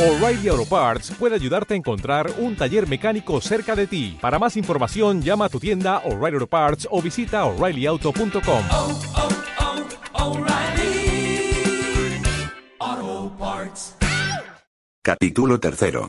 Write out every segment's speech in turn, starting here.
O'Reilly Auto Parts puede ayudarte a encontrar un taller mecánico cerca de ti. Para más información, llama a tu tienda O'Reilly Auto Parts o visita oreillyauto.com. oh, oh, Parts. Capítulo tercero.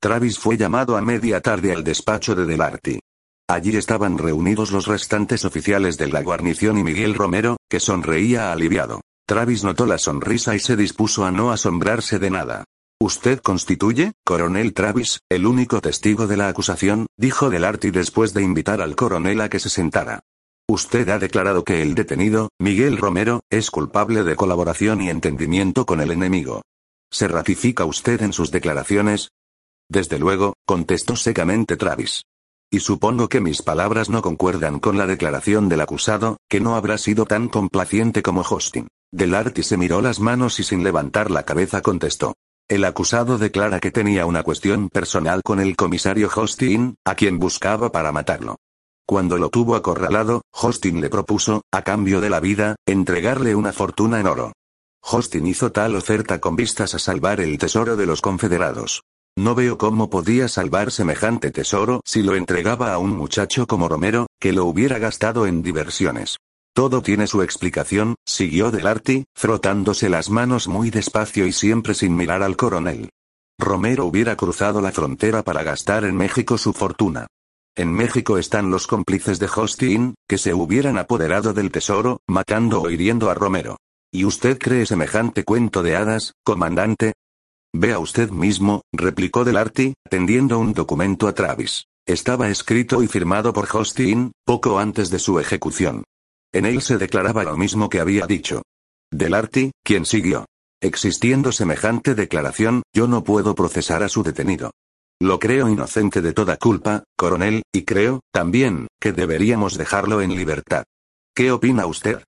Travis fue llamado a media tarde al despacho de Delarty. Allí estaban reunidos los restantes oficiales de la guarnición y Miguel Romero, que sonreía aliviado. Travis notó la sonrisa y se dispuso a no asombrarse de nada. ¿Usted constituye, coronel Travis, el único testigo de la acusación? dijo Delarty después de invitar al coronel a que se sentara. Usted ha declarado que el detenido, Miguel Romero, es culpable de colaboración y entendimiento con el enemigo. ¿Se ratifica usted en sus declaraciones? Desde luego, contestó secamente Travis. Y supongo que mis palabras no concuerdan con la declaración del acusado, que no habrá sido tan complaciente como Hostin. Delarty se miró las manos y sin levantar la cabeza contestó. El acusado declara que tenía una cuestión personal con el comisario Hostin, a quien buscaba para matarlo. Cuando lo tuvo acorralado, Hostin le propuso, a cambio de la vida, entregarle una fortuna en oro. Hostin hizo tal oferta con vistas a salvar el tesoro de los confederados. No veo cómo podía salvar semejante tesoro si lo entregaba a un muchacho como Romero, que lo hubiera gastado en diversiones. Todo tiene su explicación, siguió Delarty, frotándose las manos muy despacio y siempre sin mirar al coronel. Romero hubiera cruzado la frontera para gastar en México su fortuna. En México están los cómplices de Hostin, que se hubieran apoderado del tesoro, matando o hiriendo a Romero. ¿Y usted cree semejante cuento de hadas, comandante? Vea usted mismo, replicó Delarty, tendiendo un documento a Travis. Estaba escrito y firmado por Hostin, poco antes de su ejecución. En él se declaraba lo mismo que había dicho. Delarty, quien siguió. Existiendo semejante declaración, yo no puedo procesar a su detenido. Lo creo inocente de toda culpa, coronel, y creo, también, que deberíamos dejarlo en libertad. ¿Qué opina usted?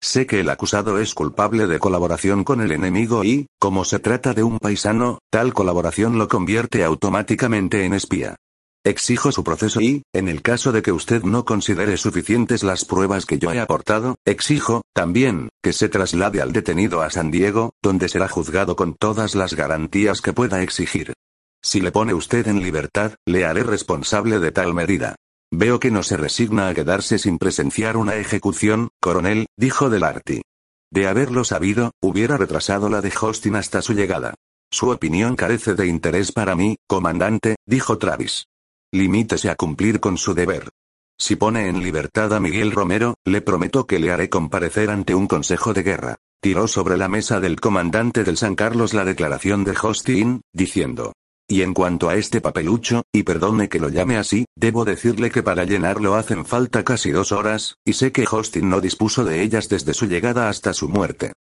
Sé que el acusado es culpable de colaboración con el enemigo y, como se trata de un paisano, tal colaboración lo convierte automáticamente en espía. Exijo su proceso y, en el caso de que usted no considere suficientes las pruebas que yo he aportado, exijo, también, que se traslade al detenido a San Diego, donde será juzgado con todas las garantías que pueda exigir. Si le pone usted en libertad, le haré responsable de tal medida. Veo que no se resigna a quedarse sin presenciar una ejecución, coronel, dijo Delarty. De haberlo sabido, hubiera retrasado la de Hostin hasta su llegada. Su opinión carece de interés para mí, comandante, dijo Travis. Limítese a cumplir con su deber. Si pone en libertad a Miguel Romero, le prometo que le haré comparecer ante un consejo de guerra. Tiró sobre la mesa del comandante del San Carlos la declaración de Hostin, diciendo. Y en cuanto a este papelucho, y perdone que lo llame así, debo decirle que para llenarlo hacen falta casi dos horas, y sé que Hostin no dispuso de ellas desde su llegada hasta su muerte.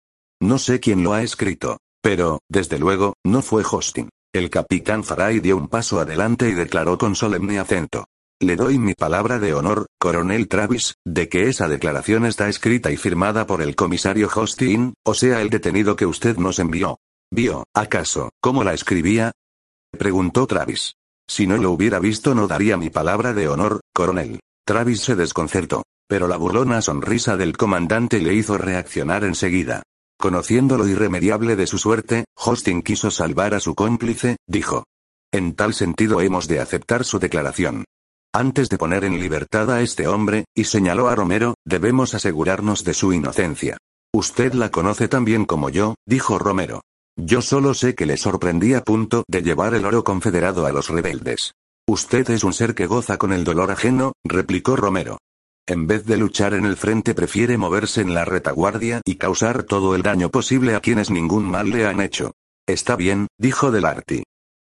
No sé quién lo ha escrito, pero, desde luego, no fue Hostin. El capitán Faray dio un paso adelante y declaró con solemne acento. Le doy mi palabra de honor, coronel Travis, de que esa declaración está escrita y firmada por el comisario Hostin, o sea el detenido que usted nos envió. ¿Vio, acaso, cómo la escribía? Preguntó Travis. Si no lo hubiera visto no daría mi palabra de honor, coronel. Travis se desconcertó, pero la burlona sonrisa del comandante le hizo reaccionar enseguida. Conociendo lo irremediable de su suerte, Hostin quiso salvar a su cómplice, dijo. En tal sentido hemos de aceptar su declaración. Antes de poner en libertad a este hombre, y señaló a Romero, debemos asegurarnos de su inocencia. Usted la conoce tan bien como yo, dijo Romero. Yo solo sé que le sorprendí a punto de llevar el oro confederado a los rebeldes. Usted es un ser que goza con el dolor ajeno, replicó Romero. En vez de luchar en el frente prefiere moverse en la retaguardia y causar todo el daño posible a quienes ningún mal le han hecho. Está bien, dijo Delarty.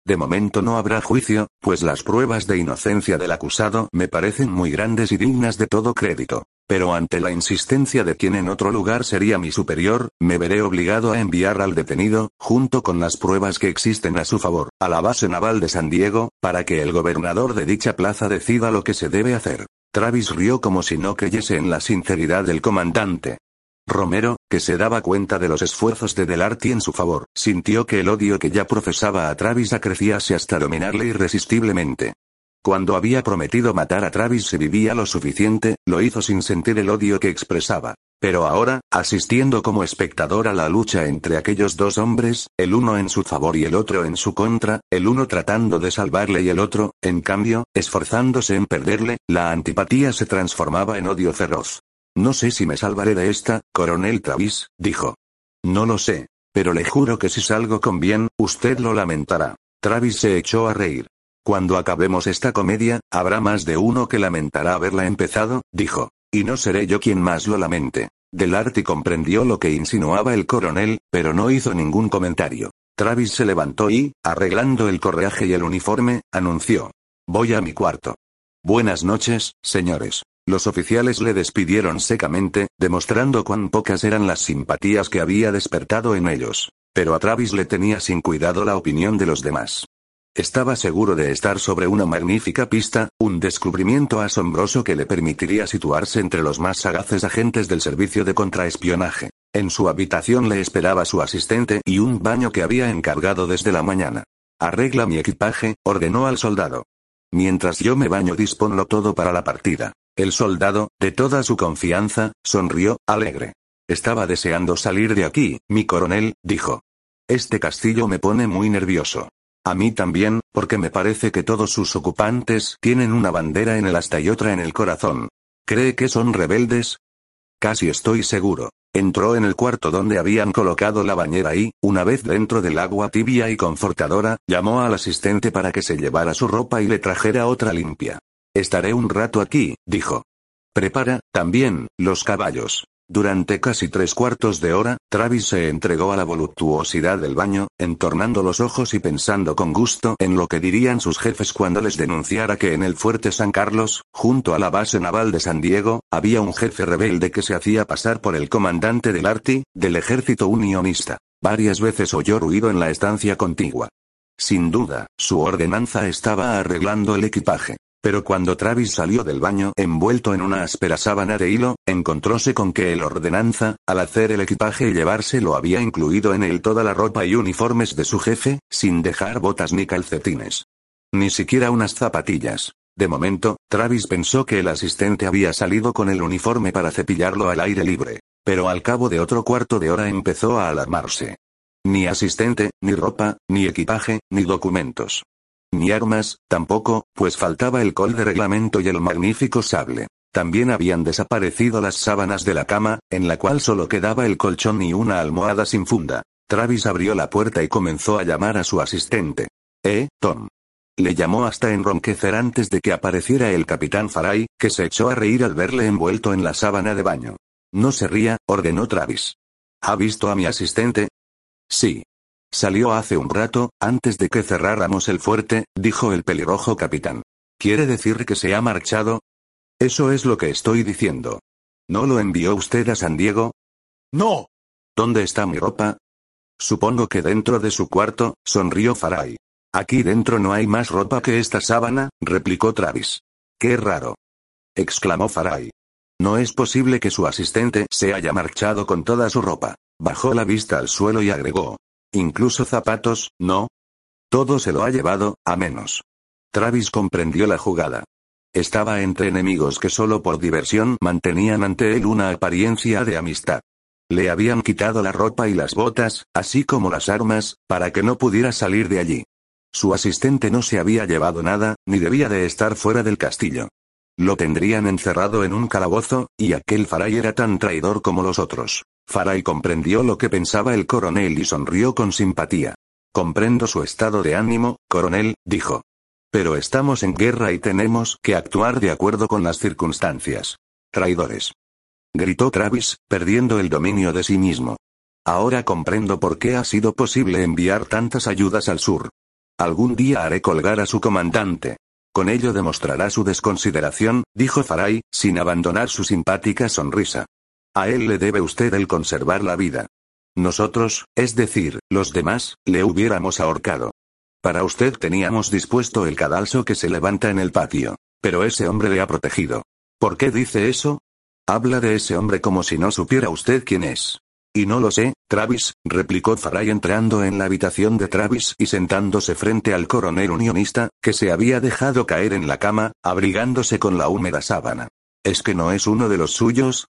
De momento no habrá juicio, pues las pruebas de inocencia del acusado me parecen muy grandes y dignas de todo crédito. Pero ante la insistencia de quien en otro lugar sería mi superior, me veré obligado a enviar al detenido, junto con las pruebas que existen a su favor, a la base naval de San Diego, para que el gobernador de dicha plaza decida lo que se debe hacer. Travis rió como si no creyese en la sinceridad del comandante. Romero, que se daba cuenta de los esfuerzos de Delarty en su favor, sintió que el odio que ya profesaba a Travis acrecíase hasta dominarle irresistiblemente. Cuando había prometido matar a Travis si vivía lo suficiente, lo hizo sin sentir el odio que expresaba. Pero ahora, asistiendo como espectador a la lucha entre aquellos dos hombres, el uno en su favor y el otro en su contra, el uno tratando de salvarle y el otro, en cambio, esforzándose en perderle, la antipatía se transformaba en odio feroz. No sé si me salvaré de esta, coronel Travis, dijo. No lo sé. Pero le juro que si salgo con bien, usted lo lamentará. Travis se echó a reír. Cuando acabemos esta comedia, habrá más de uno que lamentará haberla empezado, dijo. Y no seré yo quien más lo lamente. Delarty comprendió lo que insinuaba el coronel, pero no hizo ningún comentario. Travis se levantó y, arreglando el correaje y el uniforme, anunció. Voy a mi cuarto. Buenas noches, señores. Los oficiales le despidieron secamente, demostrando cuán pocas eran las simpatías que había despertado en ellos. Pero a Travis le tenía sin cuidado la opinión de los demás. Estaba seguro de estar sobre una magnífica pista, un descubrimiento asombroso que le permitiría situarse entre los más sagaces agentes del servicio de contraespionaje. En su habitación le esperaba su asistente y un baño que había encargado desde la mañana. Arregla mi equipaje, ordenó al soldado. Mientras yo me baño disponlo todo para la partida. El soldado, de toda su confianza, sonrió, alegre. Estaba deseando salir de aquí, mi coronel, dijo. Este castillo me pone muy nervioso. A mí también, porque me parece que todos sus ocupantes tienen una bandera en el asta y otra en el corazón. ¿Cree que son rebeldes? Casi estoy seguro. Entró en el cuarto donde habían colocado la bañera y, una vez dentro del agua tibia y confortadora, llamó al asistente para que se llevara su ropa y le trajera otra limpia. Estaré un rato aquí, dijo. Prepara, también, los caballos. Durante casi tres cuartos de hora, Travis se entregó a la voluptuosidad del baño, entornando los ojos y pensando con gusto en lo que dirían sus jefes cuando les denunciara que en el fuerte San Carlos, junto a la base naval de San Diego, había un jefe rebelde que se hacía pasar por el comandante del Arti, del ejército unionista. Varias veces oyó ruido en la estancia contigua. Sin duda, su ordenanza estaba arreglando el equipaje. Pero cuando Travis salió del baño envuelto en una áspera sábana de hilo, encontróse con que el ordenanza, al hacer el equipaje y llevárselo había incluido en él toda la ropa y uniformes de su jefe, sin dejar botas ni calcetines. Ni siquiera unas zapatillas. De momento, Travis pensó que el asistente había salido con el uniforme para cepillarlo al aire libre. Pero al cabo de otro cuarto de hora empezó a alarmarse. Ni asistente, ni ropa, ni equipaje, ni documentos. Ni armas, tampoco, pues faltaba el col de reglamento y el magnífico sable. También habían desaparecido las sábanas de la cama, en la cual solo quedaba el colchón y una almohada sin funda. Travis abrió la puerta y comenzó a llamar a su asistente. Eh, Tom. Le llamó hasta enronquecer antes de que apareciera el capitán Faray, que se echó a reír al verle envuelto en la sábana de baño. No se ría, ordenó Travis. ¿Ha visto a mi asistente? Sí. Salió hace un rato, antes de que cerráramos el fuerte, dijo el pelirrojo capitán. ¿Quiere decir que se ha marchado? Eso es lo que estoy diciendo. ¿No lo envió usted a San Diego? No. ¿Dónde está mi ropa? Supongo que dentro de su cuarto, sonrió Faray. Aquí dentro no hay más ropa que esta sábana, replicó Travis. Qué raro. exclamó Faray. No es posible que su asistente se haya marchado con toda su ropa. Bajó la vista al suelo y agregó. Incluso zapatos, ¿no? Todo se lo ha llevado, a menos. Travis comprendió la jugada. Estaba entre enemigos que solo por diversión mantenían ante él una apariencia de amistad. Le habían quitado la ropa y las botas, así como las armas, para que no pudiera salir de allí. Su asistente no se había llevado nada, ni debía de estar fuera del castillo. Lo tendrían encerrado en un calabozo, y aquel Faray era tan traidor como los otros. Faray comprendió lo que pensaba el coronel y sonrió con simpatía. Comprendo su estado de ánimo, coronel, dijo. Pero estamos en guerra y tenemos que actuar de acuerdo con las circunstancias. Traidores. Gritó Travis, perdiendo el dominio de sí mismo. Ahora comprendo por qué ha sido posible enviar tantas ayudas al sur. Algún día haré colgar a su comandante. Con ello demostrará su desconsideración, dijo Faray, sin abandonar su simpática sonrisa. A él le debe usted el conservar la vida. Nosotros, es decir, los demás, le hubiéramos ahorcado. Para usted teníamos dispuesto el cadalso que se levanta en el patio. Pero ese hombre le ha protegido. ¿Por qué dice eso? Habla de ese hombre como si no supiera usted quién es. Y no lo sé, Travis, replicó Faray entrando en la habitación de Travis y sentándose frente al coronel unionista, que se había dejado caer en la cama, abrigándose con la húmeda sábana. ¿Es que no es uno de los suyos?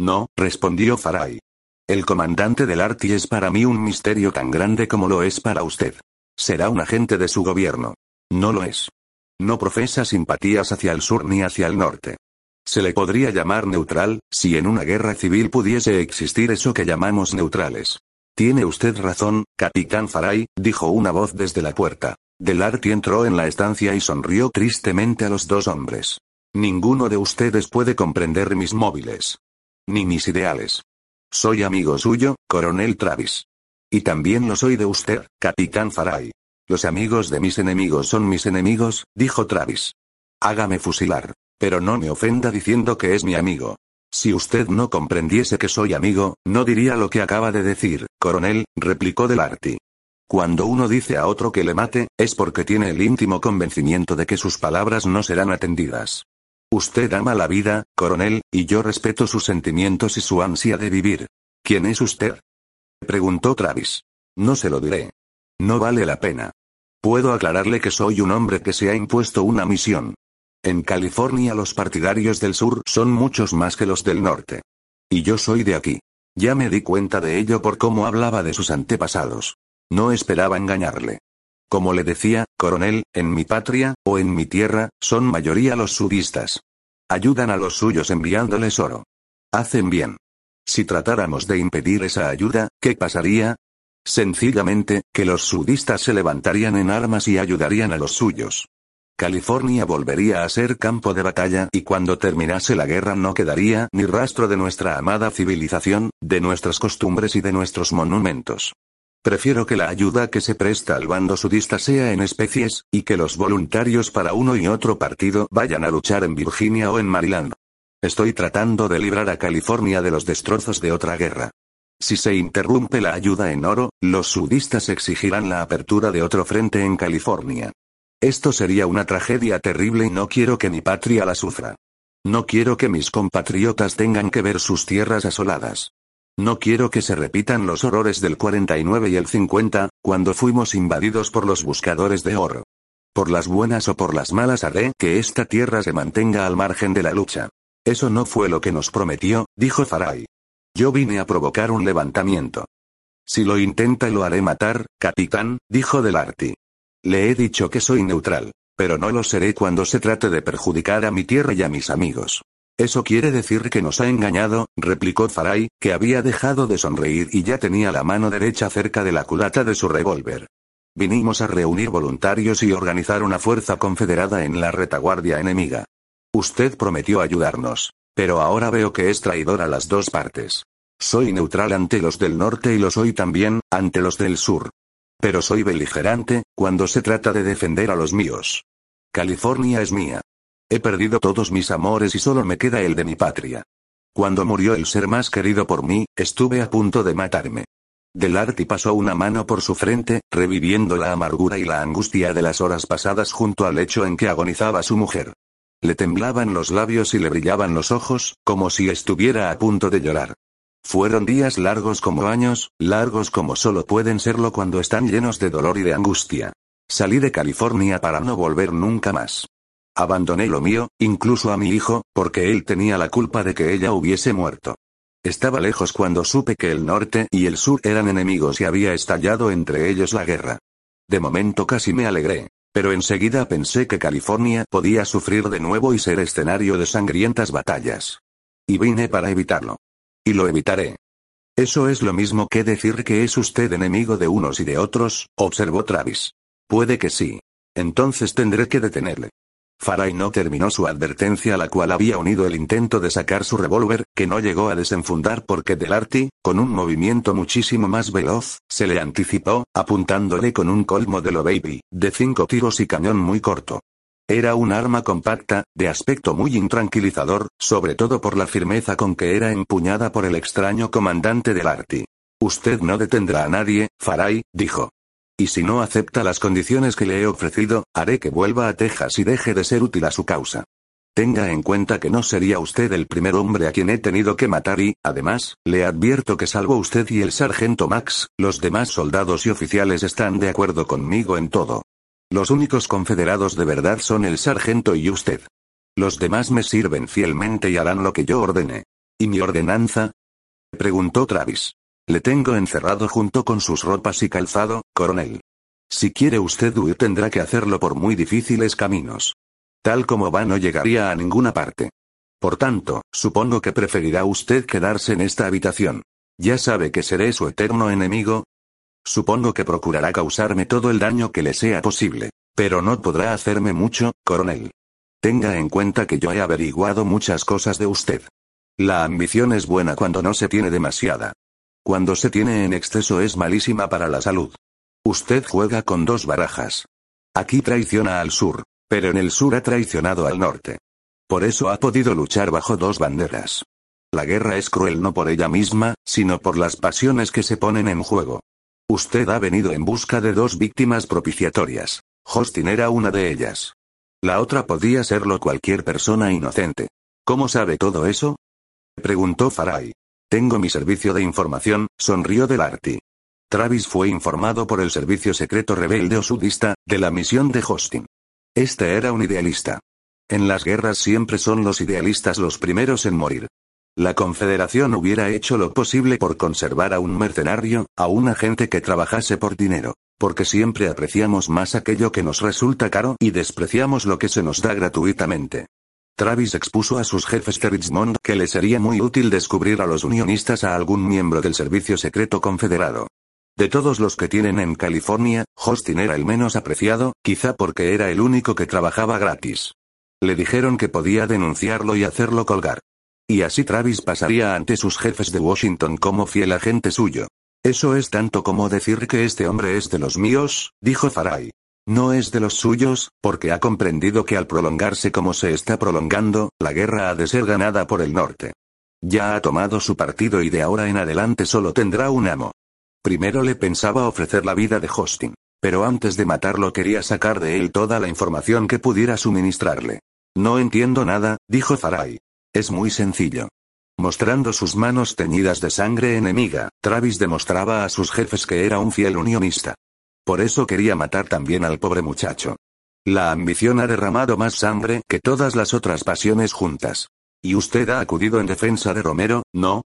No, respondió Farai. El comandante del Arti es para mí un misterio tan grande como lo es para usted. Será un agente de su gobierno. No lo es. No profesa simpatías hacia el sur ni hacia el norte. Se le podría llamar neutral, si en una guerra civil pudiese existir eso que llamamos neutrales. Tiene usted razón, capitán Faray, dijo una voz desde la puerta. Delarty entró en la estancia y sonrió tristemente a los dos hombres. Ninguno de ustedes puede comprender mis móviles. Ni mis ideales. Soy amigo suyo, coronel Travis. Y también lo soy de usted, capitán Faray. Los amigos de mis enemigos son mis enemigos, dijo Travis. Hágame fusilar. Pero no me ofenda diciendo que es mi amigo. Si usted no comprendiese que soy amigo, no diría lo que acaba de decir, coronel, replicó Delarty. Cuando uno dice a otro que le mate, es porque tiene el íntimo convencimiento de que sus palabras no serán atendidas. Usted ama la vida, coronel, y yo respeto sus sentimientos y su ansia de vivir. ¿Quién es usted? preguntó Travis. No se lo diré. No vale la pena. Puedo aclararle que soy un hombre que se ha impuesto una misión. En California los partidarios del sur son muchos más que los del norte. Y yo soy de aquí. Ya me di cuenta de ello por cómo hablaba de sus antepasados. No esperaba engañarle. Como le decía, coronel, en mi patria, o en mi tierra, son mayoría los sudistas. Ayudan a los suyos enviándoles oro. Hacen bien. Si tratáramos de impedir esa ayuda, ¿qué pasaría? Sencillamente, que los sudistas se levantarían en armas y ayudarían a los suyos. California volvería a ser campo de batalla y cuando terminase la guerra no quedaría ni rastro de nuestra amada civilización, de nuestras costumbres y de nuestros monumentos. Prefiero que la ayuda que se presta al bando sudista sea en especies, y que los voluntarios para uno y otro partido vayan a luchar en Virginia o en Maryland. Estoy tratando de librar a California de los destrozos de otra guerra. Si se interrumpe la ayuda en oro, los sudistas exigirán la apertura de otro frente en California. Esto sería una tragedia terrible y no quiero que mi patria la sufra. No quiero que mis compatriotas tengan que ver sus tierras asoladas. No quiero que se repitan los horrores del 49 y el 50, cuando fuimos invadidos por los buscadores de oro. Por las buenas o por las malas haré que esta tierra se mantenga al margen de la lucha. Eso no fue lo que nos prometió, dijo Farai. Yo vine a provocar un levantamiento. Si lo intenta lo haré matar, capitán, dijo Delarty. Le he dicho que soy neutral, pero no lo seré cuando se trate de perjudicar a mi tierra y a mis amigos. Eso quiere decir que nos ha engañado, replicó Farai, que había dejado de sonreír y ya tenía la mano derecha cerca de la culata de su revólver. Vinimos a reunir voluntarios y organizar una fuerza confederada en la retaguardia enemiga. Usted prometió ayudarnos, pero ahora veo que es traidor a las dos partes. Soy neutral ante los del norte y lo soy también, ante los del sur. Pero soy beligerante, cuando se trata de defender a los míos. California es mía. He perdido todos mis amores y solo me queda el de mi patria. Cuando murió el ser más querido por mí, estuve a punto de matarme. Delarty pasó una mano por su frente, reviviendo la amargura y la angustia de las horas pasadas junto al lecho en que agonizaba su mujer. Le temblaban los labios y le brillaban los ojos, como si estuviera a punto de llorar. Fueron días largos como años, largos como solo pueden serlo cuando están llenos de dolor y de angustia. Salí de California para no volver nunca más. Abandoné lo mío, incluso a mi hijo, porque él tenía la culpa de que ella hubiese muerto. Estaba lejos cuando supe que el norte y el sur eran enemigos y había estallado entre ellos la guerra. De momento casi me alegré, pero enseguida pensé que California podía sufrir de nuevo y ser escenario de sangrientas batallas. Y vine para evitarlo. Y lo evitaré. Eso es lo mismo que decir que es usted enemigo de unos y de otros, observó Travis. Puede que sí. Entonces tendré que detenerle. Faray no terminó su advertencia a la cual había unido el intento de sacar su revólver, que no llegó a desenfundar porque Delarty, con un movimiento muchísimo más veloz, se le anticipó, apuntándole con un Colt modelo Baby, de cinco tiros y cañón muy corto. Era un arma compacta, de aspecto muy intranquilizador, sobre todo por la firmeza con que era empuñada por el extraño comandante del Arti. Usted no detendrá a nadie, Faray, dijo. Y si no acepta las condiciones que le he ofrecido, haré que vuelva a Texas y deje de ser útil a su causa. Tenga en cuenta que no sería usted el primer hombre a quien he tenido que matar y, además, le advierto que salvo usted y el sargento Max, los demás soldados y oficiales están de acuerdo conmigo en todo. Los únicos confederados de verdad son el sargento y usted. Los demás me sirven fielmente y harán lo que yo ordene. ¿Y mi ordenanza? Preguntó Travis. Le tengo encerrado junto con sus ropas y calzado, coronel. Si quiere usted huir tendrá que hacerlo por muy difíciles caminos. Tal como va no llegaría a ninguna parte. Por tanto, supongo que preferirá usted quedarse en esta habitación. Ya sabe que seré su eterno enemigo. Supongo que procurará causarme todo el daño que le sea posible. Pero no podrá hacerme mucho, coronel. Tenga en cuenta que yo he averiguado muchas cosas de usted. La ambición es buena cuando no se tiene demasiada. Cuando se tiene en exceso es malísima para la salud. Usted juega con dos barajas. Aquí traiciona al sur, pero en el sur ha traicionado al norte. Por eso ha podido luchar bajo dos banderas. La guerra es cruel no por ella misma, sino por las pasiones que se ponen en juego. Usted ha venido en busca de dos víctimas propiciatorias. Hostin era una de ellas. La otra podía serlo cualquier persona inocente. ¿Cómo sabe todo eso? Preguntó Farai. Tengo mi servicio de información, sonrió Delarty. Travis fue informado por el servicio secreto rebelde o sudista, de la misión de Hostin. Este era un idealista. En las guerras siempre son los idealistas los primeros en morir. La Confederación hubiera hecho lo posible por conservar a un mercenario, a un agente que trabajase por dinero, porque siempre apreciamos más aquello que nos resulta caro y despreciamos lo que se nos da gratuitamente. Travis expuso a sus jefes de Richmond que le sería muy útil descubrir a los unionistas a algún miembro del Servicio Secreto Confederado. De todos los que tienen en California, Hostin era el menos apreciado, quizá porque era el único que trabajaba gratis. Le dijeron que podía denunciarlo y hacerlo colgar. Y así Travis pasaría ante sus jefes de Washington como fiel agente suyo. Eso es tanto como decir que este hombre es de los míos, dijo Farai. No es de los suyos, porque ha comprendido que al prolongarse como se está prolongando, la guerra ha de ser ganada por el norte. Ya ha tomado su partido y de ahora en adelante solo tendrá un amo. Primero le pensaba ofrecer la vida de Hostin. Pero antes de matarlo quería sacar de él toda la información que pudiera suministrarle. No entiendo nada, dijo Farai. Es muy sencillo. Mostrando sus manos teñidas de sangre enemiga, Travis demostraba a sus jefes que era un fiel unionista. Por eso quería matar también al pobre muchacho. La ambición ha derramado más sangre que todas las otras pasiones juntas. ¿Y usted ha acudido en defensa de Romero, no?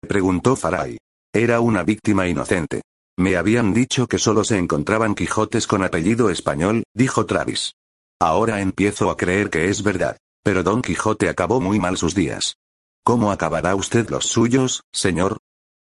preguntó Farai. Era una víctima inocente. Me habían dicho que solo se encontraban Quijotes con apellido español, dijo Travis. Ahora empiezo a creer que es verdad. Pero Don Quijote acabó muy mal sus días. ¿Cómo acabará usted los suyos, señor?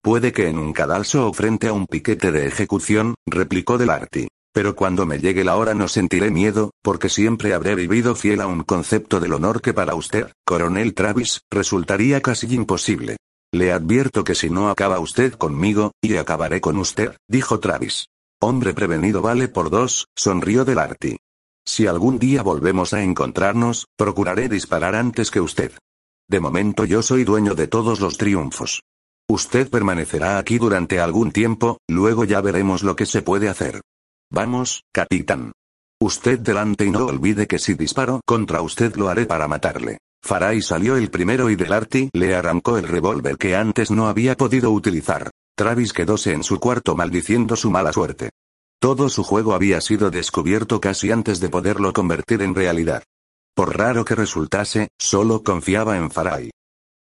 Puede que en un cadalso o frente a un piquete de ejecución, replicó Delarty. Pero cuando me llegue la hora no sentiré miedo, porque siempre habré vivido fiel a un concepto del honor que para usted, coronel Travis, resultaría casi imposible. Le advierto que si no acaba usted conmigo, y acabaré con usted, dijo Travis. Hombre prevenido vale por dos, sonrió Delarty. Si algún día volvemos a encontrarnos, procuraré disparar antes que usted. De momento yo soy dueño de todos los triunfos. Usted permanecerá aquí durante algún tiempo, luego ya veremos lo que se puede hacer. Vamos, capitán. Usted delante y no olvide que si disparo contra usted lo haré para matarle. Faray salió el primero y Delarty le arrancó el revólver que antes no había podido utilizar. Travis quedóse en su cuarto maldiciendo su mala suerte. Todo su juego había sido descubierto casi antes de poderlo convertir en realidad. Por raro que resultase, solo confiaba en Faray.